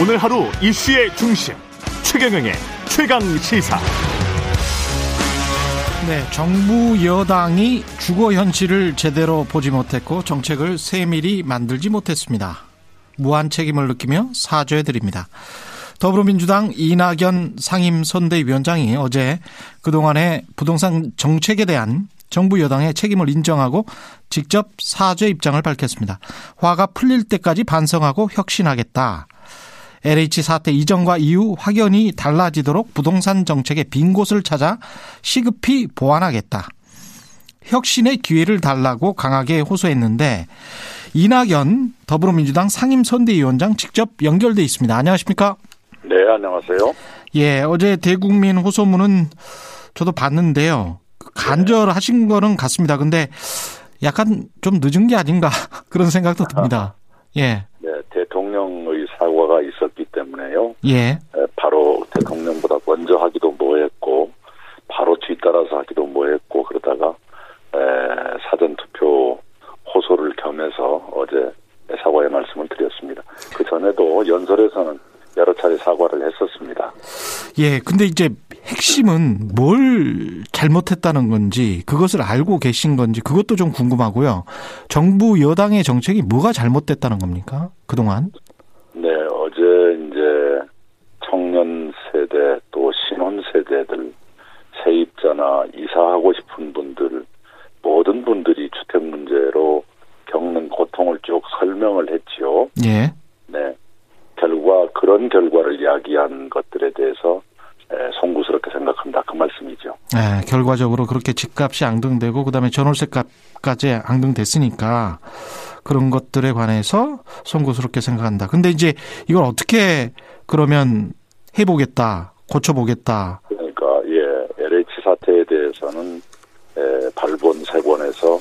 오늘 하루 이슈의 중심 최경영의 최강 시사. 네, 정부 여당이 주거 현실을 제대로 보지 못했고 정책을 세밀히 만들지 못했습니다. 무한 책임을 느끼며 사죄해 드립니다. 더불어민주당 이낙연 상임선대위원장이 어제 그동안의 부동산 정책에 대한 정부 여당의 책임을 인정하고 직접 사죄 입장을 밝혔습니다. 화가 풀릴 때까지 반성하고 혁신하겠다. LH 사태 이전과 이후 확연히 달라지도록 부동산 정책의 빈 곳을 찾아 시급히 보완하겠다. 혁신의 기회를 달라고 강하게 호소했는데 이낙연 더불어민주당 상임선대위원장 직접 연결돼 있습니다. 안녕하십니까? 네, 안녕하세요. 예, 어제 대국민 호소문은 저도 봤는데요. 간절하신 거는 같습니다. 근데 약간 좀 늦은 게 아닌가 그런 생각도 듭니다. 예. 네, 대통령의 사과가 있었기 때문에요. 예. 바로 대통령보다 먼저 하기도 뭐했고, 바로 뒤따라서 하기도 뭐했고 그러다가 사전 투표 호소를 겸해서 어제 사과의 말씀을 드렸습니다. 그 전에도 연설에서는 여러 차례 사과를 했었습니다. 예, 근데 이제 핵심은 뭘 잘못했다는 건지 그것을 알고 계신 건지 그것도 좀 궁금하고요. 정부 여당의 정책이 뭐가 잘못됐다는 겁니까? 그동안? 네, 어제 이제 청년 세대 또 신혼 세대들 세입자나 이사하고 싶은 분들 모든 분들이 주택 문제로 겪는 고통을 쭉 설명을 했지요. 예. 네. 결과 그런 결과를 이야기한 것들에 대해서 송구스럽게 생각한다 그 말씀이죠. 네, 결과적으로 그렇게 집값이 앙등되고 그다음에 전월세값까지 앙등됐으니까 그런 것들에 관해서 송구스럽게 생각한다. 근데 이제 이걸 어떻게 그러면 해보겠다, 고쳐보겠다. 그러니까 예, LH 사태에 대해서는 에, 발본 세 번에서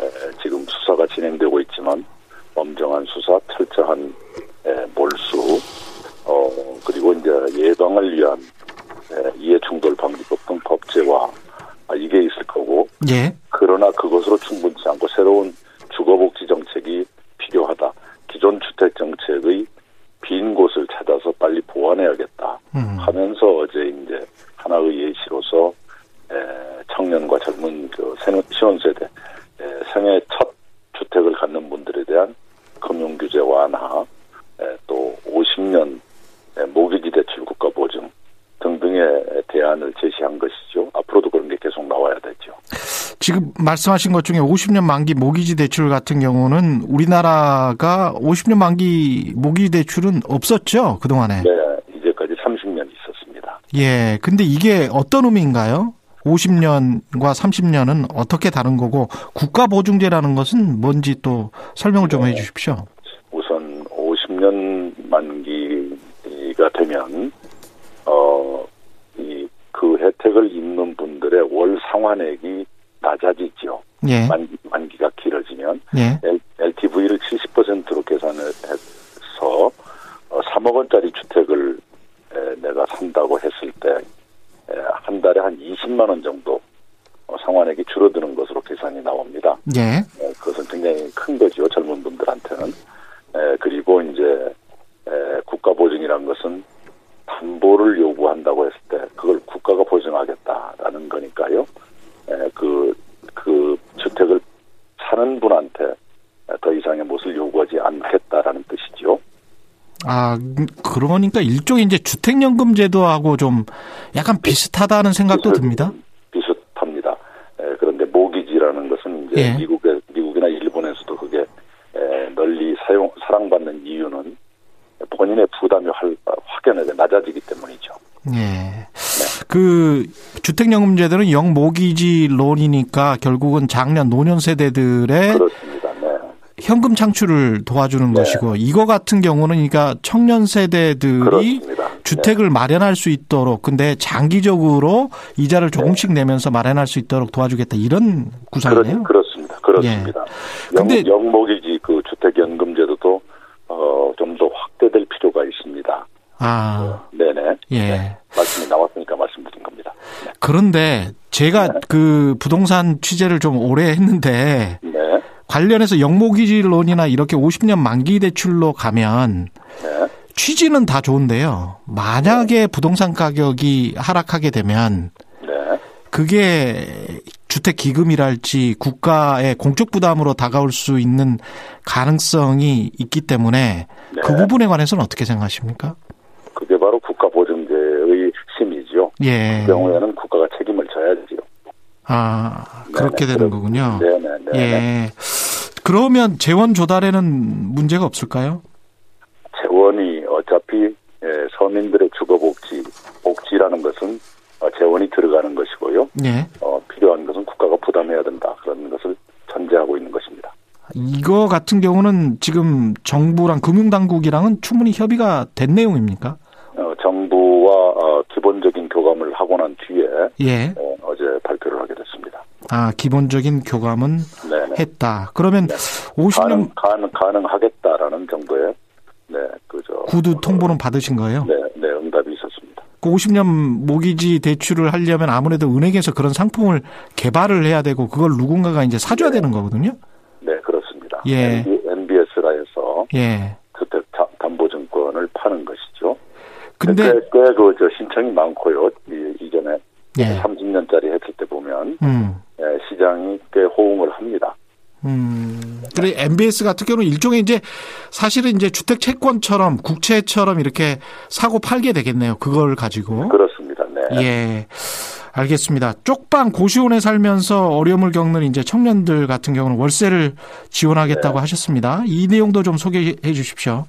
에, 지금 수사가 진행되고 있지만 엄정한 수사, 철저한 에, 몰수, 어, 그리고 이제 예방을 위한 에, 이해충돌 방지법 등 법제화 아, 이게 있을 거고. 예. 그러나 그것으로 충분치 않고 새로운 주거복지 정책이 필요하다. 기존 주택 정책의 빈 곳을 찾아서 빨리 보완해야겠다. 음. 하면서 어제 이제 하나의 예시로서 에, 청년과 젊은 그 신혼세대 에, 생애 첫 주택을 갖는 분들에 대한 금융 규제 완화, 에, 또 50년 에, 모기지 대출 국가 보증 등등의 대안을 제시한 것이죠. 앞으로도 그런 게 계속 나와야 되죠. 지금 말씀하신 것 중에 50년 만기 모기지 대출 같은 경우는 우리나라가 50년 만기 모기지 대출은 없었죠 그동안에. 네, 이제까지 30년 있었습니다. 예, 근데 이게 어떤 의미인가요? 50년과 30년은 어떻게 다른 거고 국가 보증제라는 것은 뭔지 또 설명을 좀 네. 해주십시오. 우선 50년 만기가 되면 어 이 그 혜택을 입는 분들의 월 상환액이 낮아지죠. 예, 만기, 만기가 길어지면 예, LTV를 70%로 계산을 해서 어, 3억 원짜리 주택을 에, 내가 산다고 했을 때 한 달에 한 20만 원 정도 어, 상환액이 줄어드는 것으로 계산이 나옵니다. 예, 에, 그것은 굉장히 큰 거죠 젊은 분들한테는. 에, 그리고 이제 에, 국가 보증이란 것은 담보를 요구한다고 했을 때 그걸 국가가 에, 그, 그 주택을 사는 분한테 더 이상의 몫을 요구하지 않겠다라는 뜻이죠. 아 그러니까 일종의 이제 주택연금 제도하고 좀 약간 비슷하다는 생각도 비슷- 듭니다. 비슷합니다. 에, 그런데 모기지라는 것은 이제 예. 미국에 미국이나 일본에서도 그게 에, 널리 사용 사랑받는 이유는 본인의 부담이 활, 확연하게 낮아지기 때문이죠. 예. 그 주택연금제도는 영모기지 론이니까 결국은 장년 노년 세대들의 그렇습니다. 네. 현금 창출을 도와주는 네. 것이고 이거 같은 경우는 그러니까 청년 세대들이 그렇습니다. 주택을 마련할 수 있도록 근데 장기적으로 이자를 조금씩 내면서 마련할 수 있도록 도와주겠다 이런 네. 구상이네요. 그렇, 습니다 그렇습니다. 근데- 영, 영모기지 그 주택연금제도도 어, 좀 더 확대될 필요가 있습니다. 아, 네네. 예. 말씀이 나왔으니까 말씀드린 겁니다. 그런데 제가 네. 그 부동산 취재를 좀 오래 했는데 네. 관련해서 영모기지론이나 이렇게 50년 만기 대출로 가면 네. 취지는 다 좋은데요. 만약에 부동산 가격이 하락하게 되면 네. 그게 주택 기금이랄지 국가의 공적 부담으로 다가올 수 있는 가능성이 있기 때문에 네. 그 부분에 관해서는 어떻게 생각하십니까? 그게 바로 국가 보증제의 심이죠. 예. 그 경우에는 국가가 책임을 져야지요. 아, 그렇게 네네. 되는 거군요. 네네네. 예. 그러면 재원 조달에는 문제가 없을까요? 재원이 어차피 예, 서민들의 주거복지, 복지라는 것은 어, 재원이 들어가는 것이고요. 예. 어, 필요한 것은 국가가 부담해야 된다. 그런 것을 전제하고 있는 것입니다. 이거 같은 경우는 지금 정부랑 금융당국이랑은 충분히 협의가 된 내용입니까? 어, 정부와 어, 기본적인 교감을 하고 난 뒤에 예. 어, 어제 발표를 하게 됐습니다. 아, 기본적인 교감은 네네. 했다. 그러면 네. 50년 가능, 가능, 가능하겠다라는 정도의 네, 그저 구두 통보는 받으신 거예요? 네, 네, 응답이 있었습니다. 그 50년 모기지 대출을 하려면 아무래도 은행에서 그런 상품을 개발을 해야 되고 그걸 누군가가 이제 사줘야 되는 거거든요. 네, 그렇습니다. 예. NBS라 해서 예. 주택 자- 담보증권을 파는 것이죠. 근데 꽤그저 신청이 많고요. 이, 이전에 예. 30년짜리 했을 때 보면 음. 예, 시장이 꽤 호응을 합니다. 음. 그래 MBS 같은 경우는 일종의 이제 사실은 이제 주택 채권처럼 국채처럼 이렇게 사고 팔게 되겠네요. 그걸 가지고. 그렇습니다. 네. 예. 알겠습니다. 쪽방 고시원에 살면서 어려움을 겪는 이제 청년들 같은 경우는 월세를 지원하겠다고 네. 하셨습니다. 이 내용도 좀 소개해 주십시오.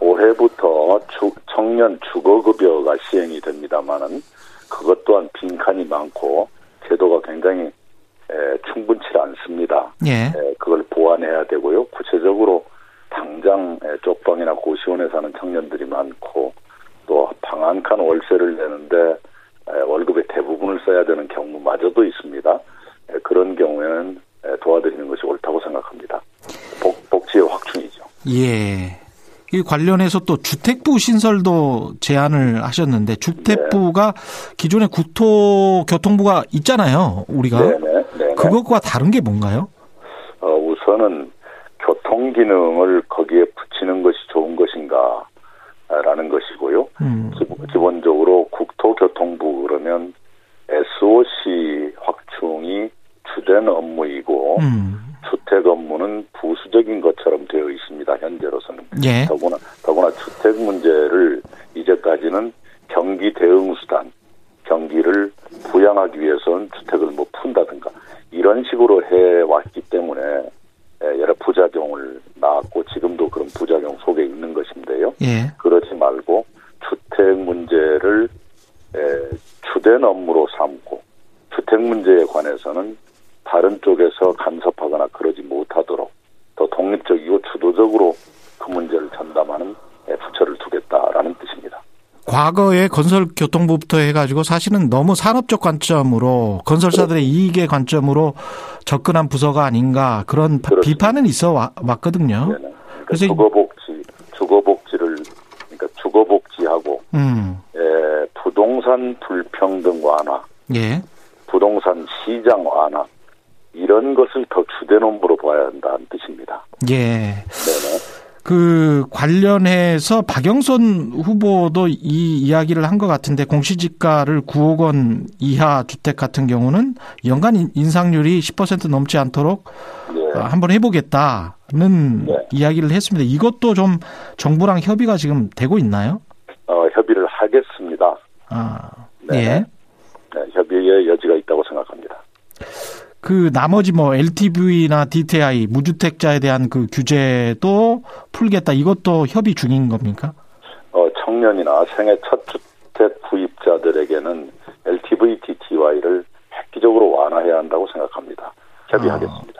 올해부터 주- 청년 주거급여가 시행이 됩니다만은 그것 또한 빈칸이 많고 제도가 굉장히 에, 충분치 않습니다. 예. 에, 그걸 보완해야 되고요. 구체적으로 당장 에, 쪽방이나 고시원에 사는 청년들이 많고 또 방 한 칸 월세를 내는데 에, 월급의 대부분을 써야 되는 경우마저도 있습니다. 에, 그런 경우에는 에, 도와드리는 것이 옳다고 생각합니다. 복, 복지의 확충이죠. 예. 이 관련해서 또 주택부 신설도 제안을 하셨는데 주택부가 기존에 국토교통부가 있잖아요. 우리가 네네. 네네. 그것과 다른 게 뭔가요? 어, 우선은 교통 기능을 거기에 붙이는 것이 좋은 것인가 라는 것이고요. 음. 기- 기본 적으로 국토교통부 그러면 SOC 확충이 주된 업무이고 음. 주택 업무는 부수적인 것처럼 되어 있습니다. 현재로서는. 예. 더구나 더구나 주택 문제를 이제까지는 경기 대응 수단, 경기를 부양하기 위해서는 주택을 뭐 푼다든가 이런 식으로 해 왔기 때문에 에, 여러 부작용을 낳았고 지금도 그런 부작용 속에 있는 것인데요. 예. 그러지 말고 주택 문제를 에, 주된 업무로 삼고 주택 문제에 관해서는 다른 쪽에서 간섭하거나 그러지 못하도록 더 독립적이고 주도적으로 그 문제를 전담하는 에, 부처를 두겠다라는 뜻입니다. 과거에 건설교통부부터 해가지고 사실은 너무 산업적 관점으로 건설사들의 이익의 관점으로 접근한 부서가 아닌가 그런 그렇습니다. 비판은 있어 와- 왔거든요. 네네. 그러니까 그래서 이- 주거복지, 주거복지를 그러니까 주거복지하고 음. 에, 부동산 불평등 완화, 예. 부동산 시장 완화 이런 것을 더 주된 업무로 봐야 한다는 뜻입니다. 예. 그 관련해서 박영선 후보도 이 이야기를 한 것 같은데 공시지가를 9억 원 이하 주택 같은 경우는 연간 인- 인상률이 10% 넘지 않도록 네. 아, 한번 해보겠다는 네. 이야기를 했습니다. 이것도 좀 정부랑 협의가 지금 되고 있나요? 어, 협의를 하겠습니다. 아, 네. 예. 네, 협의의 여지가. 그 나머지 뭐 LTV나 DTI 무주택자에 대한 그 규제도 풀겠다. 이것도 협의 중인 겁니까? 어, 청년이나 생애 첫 주택 구입자들에게는 LTV, DTY를 획기적으로 완화해야 한다고 생각합니다. 협의하겠습니다. 네.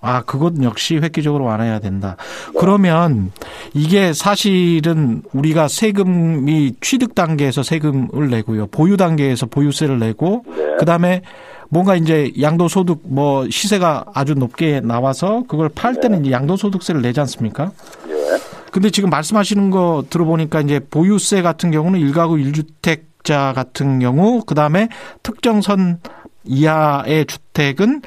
아, 그것 역시 획기적으로 완화해야 된다. 그러면 이게 사실은 우리가 세금이 취득 단계에서 세금을 내고요. 보유 단계에서 보유세를 내고 네. 그다음에 뭔가 이제 양도소득 뭐 시세가 아주 높게 나와서 그걸 팔 때는 이제 양도소득세를 내지 않습니까? 예. 근데 지금 말씀하시는 거 들어보니까 이제 보유세 같은 경우는 일가구 일주택자 같은 경우 그다음에 특정 선 이하의 주택은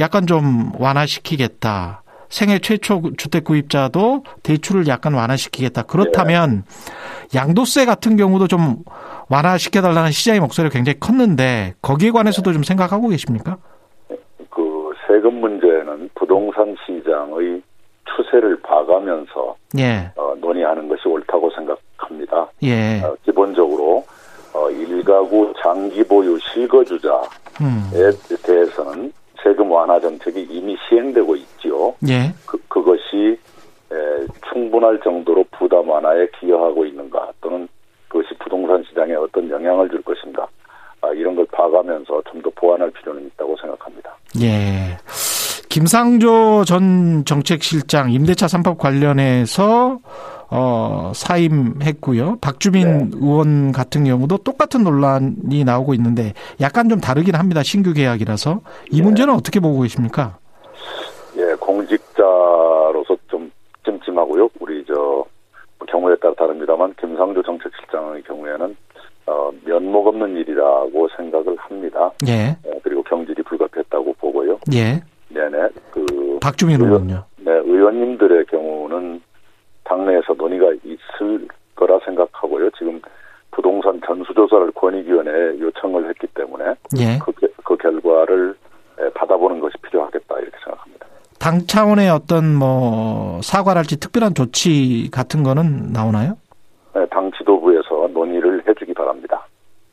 약간 좀 완화시키겠다. 생애 최초 주택 구입자도 대출을 약간 완화시키겠다. 그렇다면 네. 양도세 같은 경우도 좀 완화시켜달라는 시장의 목소리가 굉장히 컸는데 거기에 관해서도 좀 생각하고 계십니까? 그 세금 문제는 부동산 시장의 추세를 봐가면서 예. 어, 논의하는 것이 옳다고 생각합니다. 예. 어, 기본적으로 어, 일가구 장기 보유 실거주자에 음. 대해서는 세금 완화 정책이 이미 시행되고 있지요. 예. 그, 그것이 에, 충분할 정도로 부담 완화에 기여하고 있는가 또는 그것이 부동산 시장에 어떤 영향을 줄 것인가 아, 이런 걸 봐가면서 좀 더 보완할 필요는 있다고 생각합니다. 예. 김상조 전 정책실장 임대차 3법 관련해서 어, 사임했고요. 박주민 네. 의원 같은 경우도 똑같은 논란이 나오고 있는데 약간 좀 다르긴 합니다. 신규 계약이라서 이 네. 문제는 어떻게 보고 계십니까? 예, 공직자로서 좀 찜찜하고요. 우리 저 경우에 따라 다릅니다만 김상조 정책실장의 경우에는 어, 면목 없는 일이라고 생각을 합니다. 예. 어, 그리고 경질이 불가피했다고 보고요. 예. 네네. 그 박주민 의원요. 네, 의원님들의 경우는 당내에서 논의가 있을 거라 생각하고요. 지금 부동산 전수조사를 권익위원회에 요청을 했기 때문에 예. 그, 그 결과를 받아보는 것이 필요하겠다 이렇게 생각합니다. 당 차원의 어떤 뭐 사과랄지 특별한 조치 같은 거는 나오나요? 네, 당 지도부에서 논의를 해주기 바랍니다.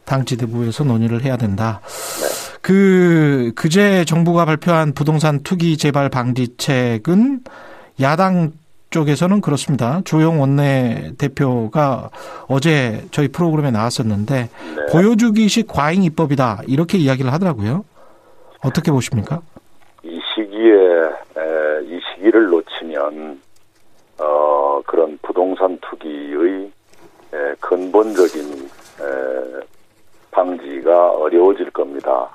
당 지도부에서 논의를 해야 된다. 네. 그 그제 정부가 발표한 부동산 투기 재발 방지책은 야당 쪽에서는 그렇습니다. 조영 원내 대표가 어제 저희 프로그램에 나왔었는데 네. 보여주기식 과잉 입법이다 이렇게 이야기를 하더라고요. 어떻게 보십니까? 이 시기에 에, 이 시기를 놓치면 어, 그런 부동산 투기의 에, 근본적인 에, 방지가 어려워질 겁니다.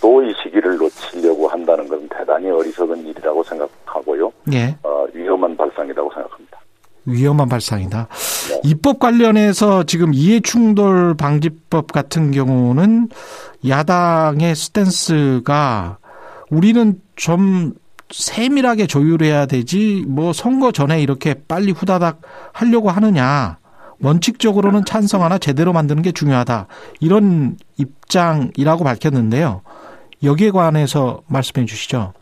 또 이 시기를 놓치려고 한다는 것은 대단히 어리석은 일이라고 생각하고요. 예. 어, 위험한 발상이라고 생각합니다. 위험한 발상이다. 네. 입법 관련해서 지금 이해충돌 방지법 같은 경우는 야당의 스탠스가 우리는 좀 세밀하게 조율해야 되지 뭐 선거 전에 이렇게 빨리 후다닥 하려고 하느냐. 원칙적으로는 찬성 하나 제대로 만드는 게 중요하다. 이런 입장이라고 밝혔는데요. 여기에 관해서 말씀해 주시죠.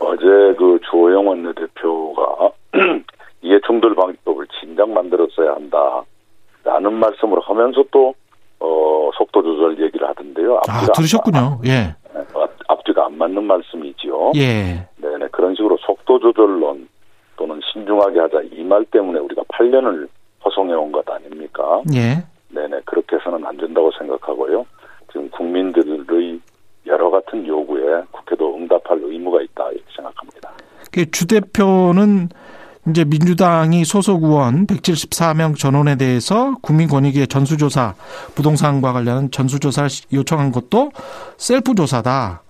어제 그 조영 원내대표가 이해충돌 방지법을 진작 만들었어야 한다라는 말씀을 하면서 또 어, 속도 조절 얘기를 하던데요. 아 들으셨군요. 예. 앞, 앞뒤가 안 맞는 말씀이지요. 예. 네네 그런 식으로 속도 조절론 또는 신중하게 하자 이 말 때문에 우리가 8년을 허송해 온 것 아닙니까? 예. 네네 그렇게 해서는 안 된다고 생각하고요. 지금 국민들의 여러 같은 요구에 국회도 응답할 의무가 있다 이렇게 생각합니다. 그주 대표는 이제 민주당이 소속 의원 174명 전원에 대해서 국민권익위의 전수조사 부동산과 관련한 전수조사를 요청한 것도 셀프 조사다.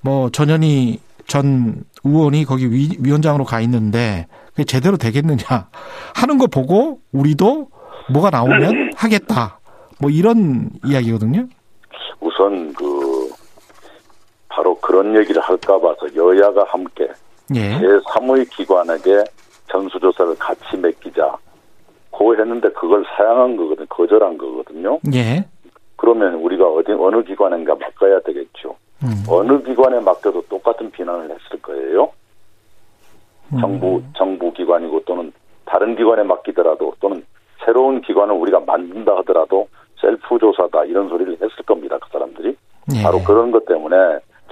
뭐 전현희 전 의원이 거기 위, 위원장으로 가 있는데 그게 제대로 되겠느냐 하는 거 보고 우리도 뭐가 나오면 하겠다. 뭐 이런 이야기거든요. 우선 그 바로 그런 얘기를 할까 봐서 여야가 함께 예. 제3의 기관에게 전수조사를 같이 맡기자. 고 했는데 그걸 사양한 거거든, 거절한 거거든요. 예. 그러면 우리가 어디, 어느 기관인가 맡겨야 되겠죠. 음. 어느 기관에 맡겨도 똑같은 비난을 했을 거예요. 음. 정부, 정부 기관이고 또는 다른 기관에 맡기더라도 또는 새로운 기관을 우리가 만든다 하더라도 셀프 조사다 이런 소리를 했을 겁니다. 그 사람들이. 예. 바로 그런 것 때문에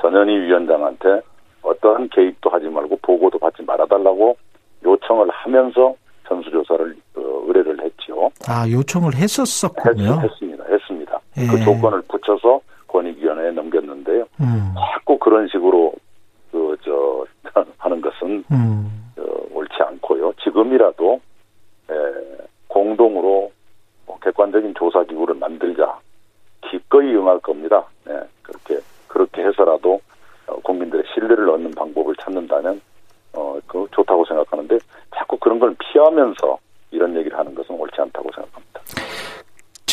전현희 위원장한테 어떠한 개입도 하지 말고 보고도 받지 말아달라고 요청을 하면서 전수조사를 어, 의뢰를 했지요. 아 요청을 했었었군요. 했, 습니다 했습니다. 예. 그 조건을 붙여서 권익위원회에 넘겼는데요. 음. 자꾸 그런 식으로 그 저 하는 것은 음. 어, 옳지 않고요. 지금이라도 에, 공동으로 뭐 객관적인 조사 기구를 만들자. 기꺼이 응할 겁니다. 네, 그렇게 그렇게 해서라도 어, 국민들의 신뢰를 얻는 방법을 찾는다면 어, 그 좋다고 생각하는데 자꾸 그런 걸 피하면서 이런 얘기를 하는 것은 옳지 않다고 생각합니다.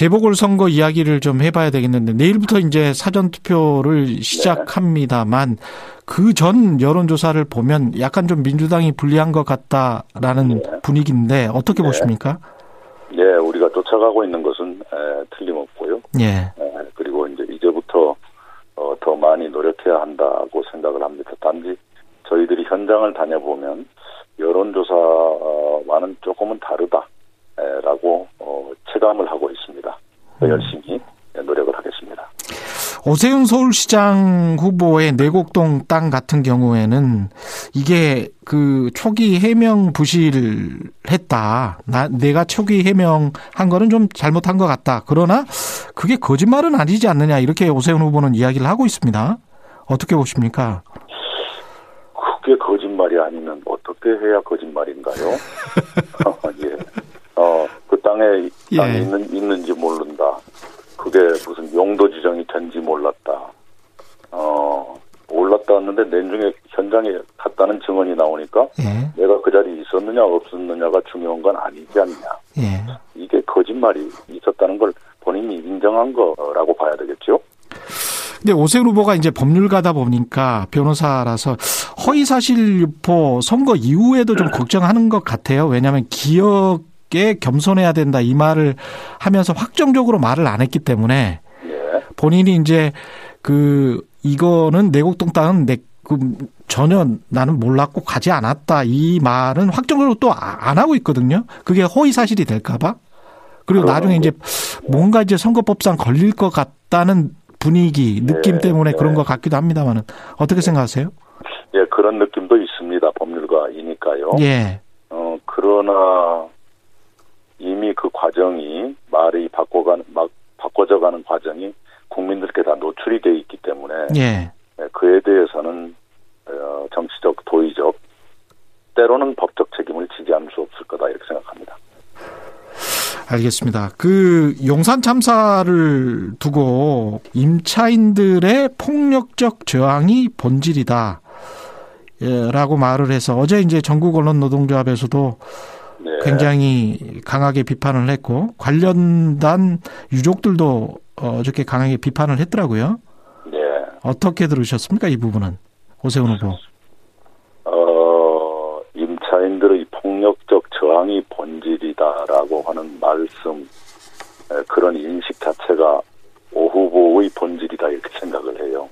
재보궐선거 이야기를 좀 해봐야 되겠는데 내일부터 이제 사전 투표를 시작합니다만 그 전 여론조사를 보면 약간 좀 민주당이 불리한 것 같다라는 네. 분위기인데 어떻게 네. 보십니까? 예, 우리가 쫓아가고 있는 것은 에, 틀림없고요. 예, 에, 그리고 이제 이제부터 어, 더 많이 노력해야 한다고 생각을 합니다. 단지 저희들이 현장을 다녀보면 여론조사와는 조금은 다르다 라고 어, 체감을 하고 있습니다. 더 열심히 노력을 하겠습니다. 오세훈 서울시장 후보의 내곡동 땅 같은 경우에는 이게 그 초기 해명 부실했다. 나 내가 초기 해명한 거는 좀 잘못한 것 같다. 그러나 그게 거짓말은 아니지 않느냐 이렇게 오세훈 후보는 이야기를 하고 있습니다. 어떻게 보십니까? 그게 거짓말이 아니면 어떻게 해야 거짓말인가요? 예. 땅에 예. 땅이 있는, 있는지 모른다. 그게 무슨 용도 지정이 된지 몰랐다. 어, 몰랐다 했는데 내중에 현장에 갔다는 증언이 나오니까 예, 내가 그 자리에 있었느냐 없었느냐가 중요한 건 아니지 않냐. 예. 이게 거짓말이 있었다는 걸 본인이 인정한 거라고 봐야 되겠죠. 근데 오세훈 후보가 이제 법률가다 보니까 변호사라서 허위사실 유포 선거 이후에도 좀 걱정하는 것 같아요. 왜냐하면 기억 에 겸손해야 된다 이 말을 하면서 확정적으로 말을 안 했기 때문에 예. 본인이 이제 그 이거는 내곡동 땅은 내 그 전혀 나는 몰랐고 가지 않았다 이 말은 확정적으로 또 안 하고 있거든요. 그게 허위 사실이 될까봐 그리고 나중에 이제 뭔가 이제 선거법상 걸릴 것 같다는 분위기 느낌 네, 때문에 네. 그런 것 같기도 합니다만은 어떻게 생각하세요? 예, 그런 느낌도 있습니다. 법률가이니까요. 예, 어, 그러나 이미 그 과정이 말이 바꿔가는, 막 바꿔져가는 과정이 국민들께 다 노출이 돼 있기 때문에 예. 예, 그에 대해서는 어, 정치적, 도의적, 때로는 법적 책임을 지지 않을 수 없을 거다 이렇게 생각합니다. 알겠습니다. 그 용산 참사를 두고 임차인들의 폭력적 저항이 본질이다. 예, 라고 말을 해서 어제 이제 전국 언론 노동조합에서도 네. 굉장히 강하게 비판을 했고 관련단 유족들도 어저께 강하게 비판을 했더라고요. 네. 어떻게 들으셨습니까? 이 부분은 오세훈 후보. 어, 임차인들의 폭력적 저항이 본질이다라고 하는 말씀, 에, 그런 인식 자체가 오 후보의 본질이다 이렇게 생각을 해요.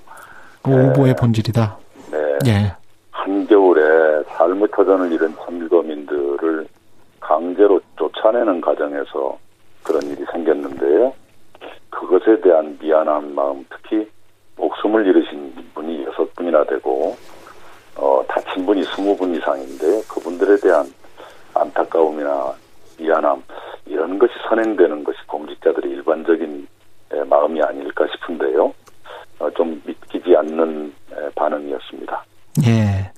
그 후보의 본질이다. 네. 예. 한겨울에 삶의 터전을 잃은 천주도민들을 강제로 쫓아내는 과정에서 그런 일이 생겼는데요. 그것에 대한 미안한 마음, 특히 목숨을 잃으신 분이 여섯 분이나 되고, 어, 다친 분이 스무 분 이상인데, 그분들에 대한 안타까움이나 미안함, 이런 것이 선행되는 것이 공직자들의 일반적인 에, 마음이 아닐까 싶은데요. 어, 좀 믿기지 않는 에, 반응이었습니다. 예.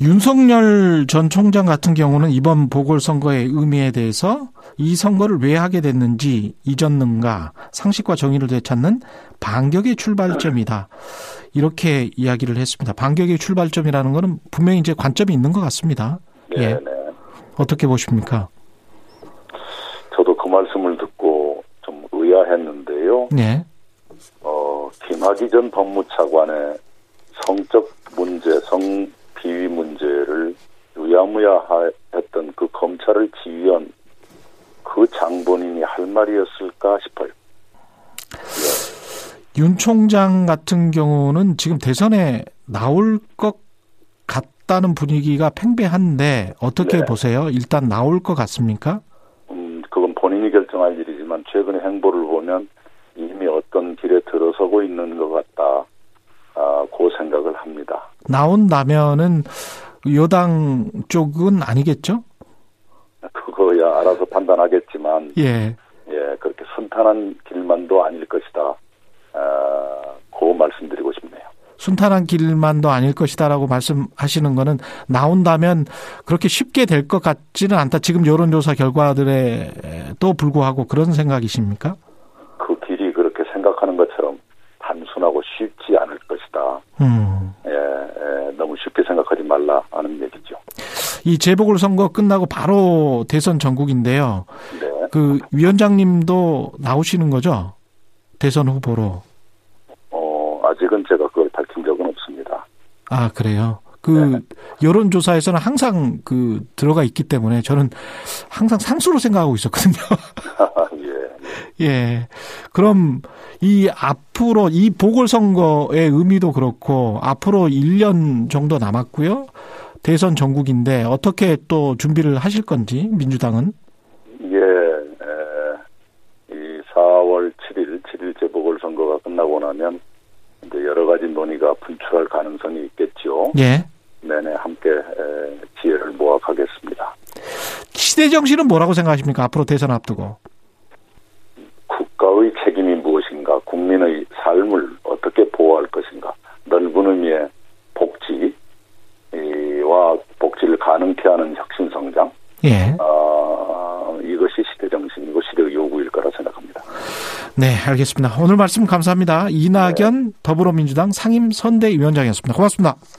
윤석열 전 총장 같은 경우는 이번 보궐선거의 의미에 대해서 이 선거를 왜 하게 됐는지 이전능가 상식과 정의를 되찾는 반격의 출발점이다. 이렇게 이야기를 했습니다. 반격의 출발점이라는 거는 분명히 이제 관점이 있는 것 같습니다. 네, 예. 네. 어떻게 보십니까? 저도 그 말씀을 듣고 좀 의아했는데요. 네. 어, 김학의 전 법무차관의 성적 문제, 성 비위 문제를 유야무야 했던 그 검찰을 지휘한 그 장본인이 할 말이었을까 싶어요. 윤 총장 같은 경우는 지금 대선에 나올 것 같다는 분위기가 팽배한데 어떻게 네. 보세요? 일단 나올 것 같습니까? 음, 그건 본인이 결정할 일이지만 최근의 행보를 보면 이미 어떤 길에 들어서고 있는 것 같다. 아, 그 생각을 합니다. 나온다면은 여당 쪽은 아니겠죠? 그거야 알아서 판단하겠지만 예. 예, 그렇게 순탄한 길만도 아닐 것이다. 아, 그 말씀드리고 싶네요. 순탄한 길만도 아닐 것이다라고 말씀하시는 거는 나온다면 그렇게 쉽게 될 것 같지는 않다. 지금 여론조사 결과들에도 불구하고 그런 생각이십니까? 그 길이 그렇게 생각하는 것처럼 단순하고 쉽지 않을 것이다. 음. 예, 예, 너무 쉽게 생각하지 말라 하는 얘기죠. 이 재보궐 선거 끝나고 바로 대선 전국인데요. 네, 그 위원장님도 나오시는 거죠? 대선 후보로. 어, 아직은 제가 그걸 밝힌 적은 없습니다. 아, 그래요? 그 네. 여론 조사에서는 항상 그 들어가 있기 때문에 저는 항상 상수로 생각하고 있었거든요. 예. 예. 그럼 이 앞으로 이 보궐선거의 의미도 그렇고 앞으로 1년 정도 남았고요. 대선 전국인데 어떻게 또 준비를 하실 건지 민주당은 예, 에, 이 4월 7일, 7일째 보궐선거가 끝나고 나면 이제 여러 가지 논의가 분출할 가능성이 있겠죠. 예. 내내 함께 에, 지혜를 모아가겠습니다. 시대 정신은 뭐라고 생각하십니까? 앞으로 대선 앞두고. 국가의 책임이 무엇인가, 국민의 삶을 어떻게 보호할 것인가, 넓은 의미의 복지와 복지를 가능케 하는 혁신 성장, 예. 어, 이것이 시대 정신이고 시대 요구일 거라 생각합니다. 네, 알겠습니다. 오늘 말씀 감사합니다. 이낙연 더불어민주당 상임 선대위원장이었습니다. 고맙습니다. 네.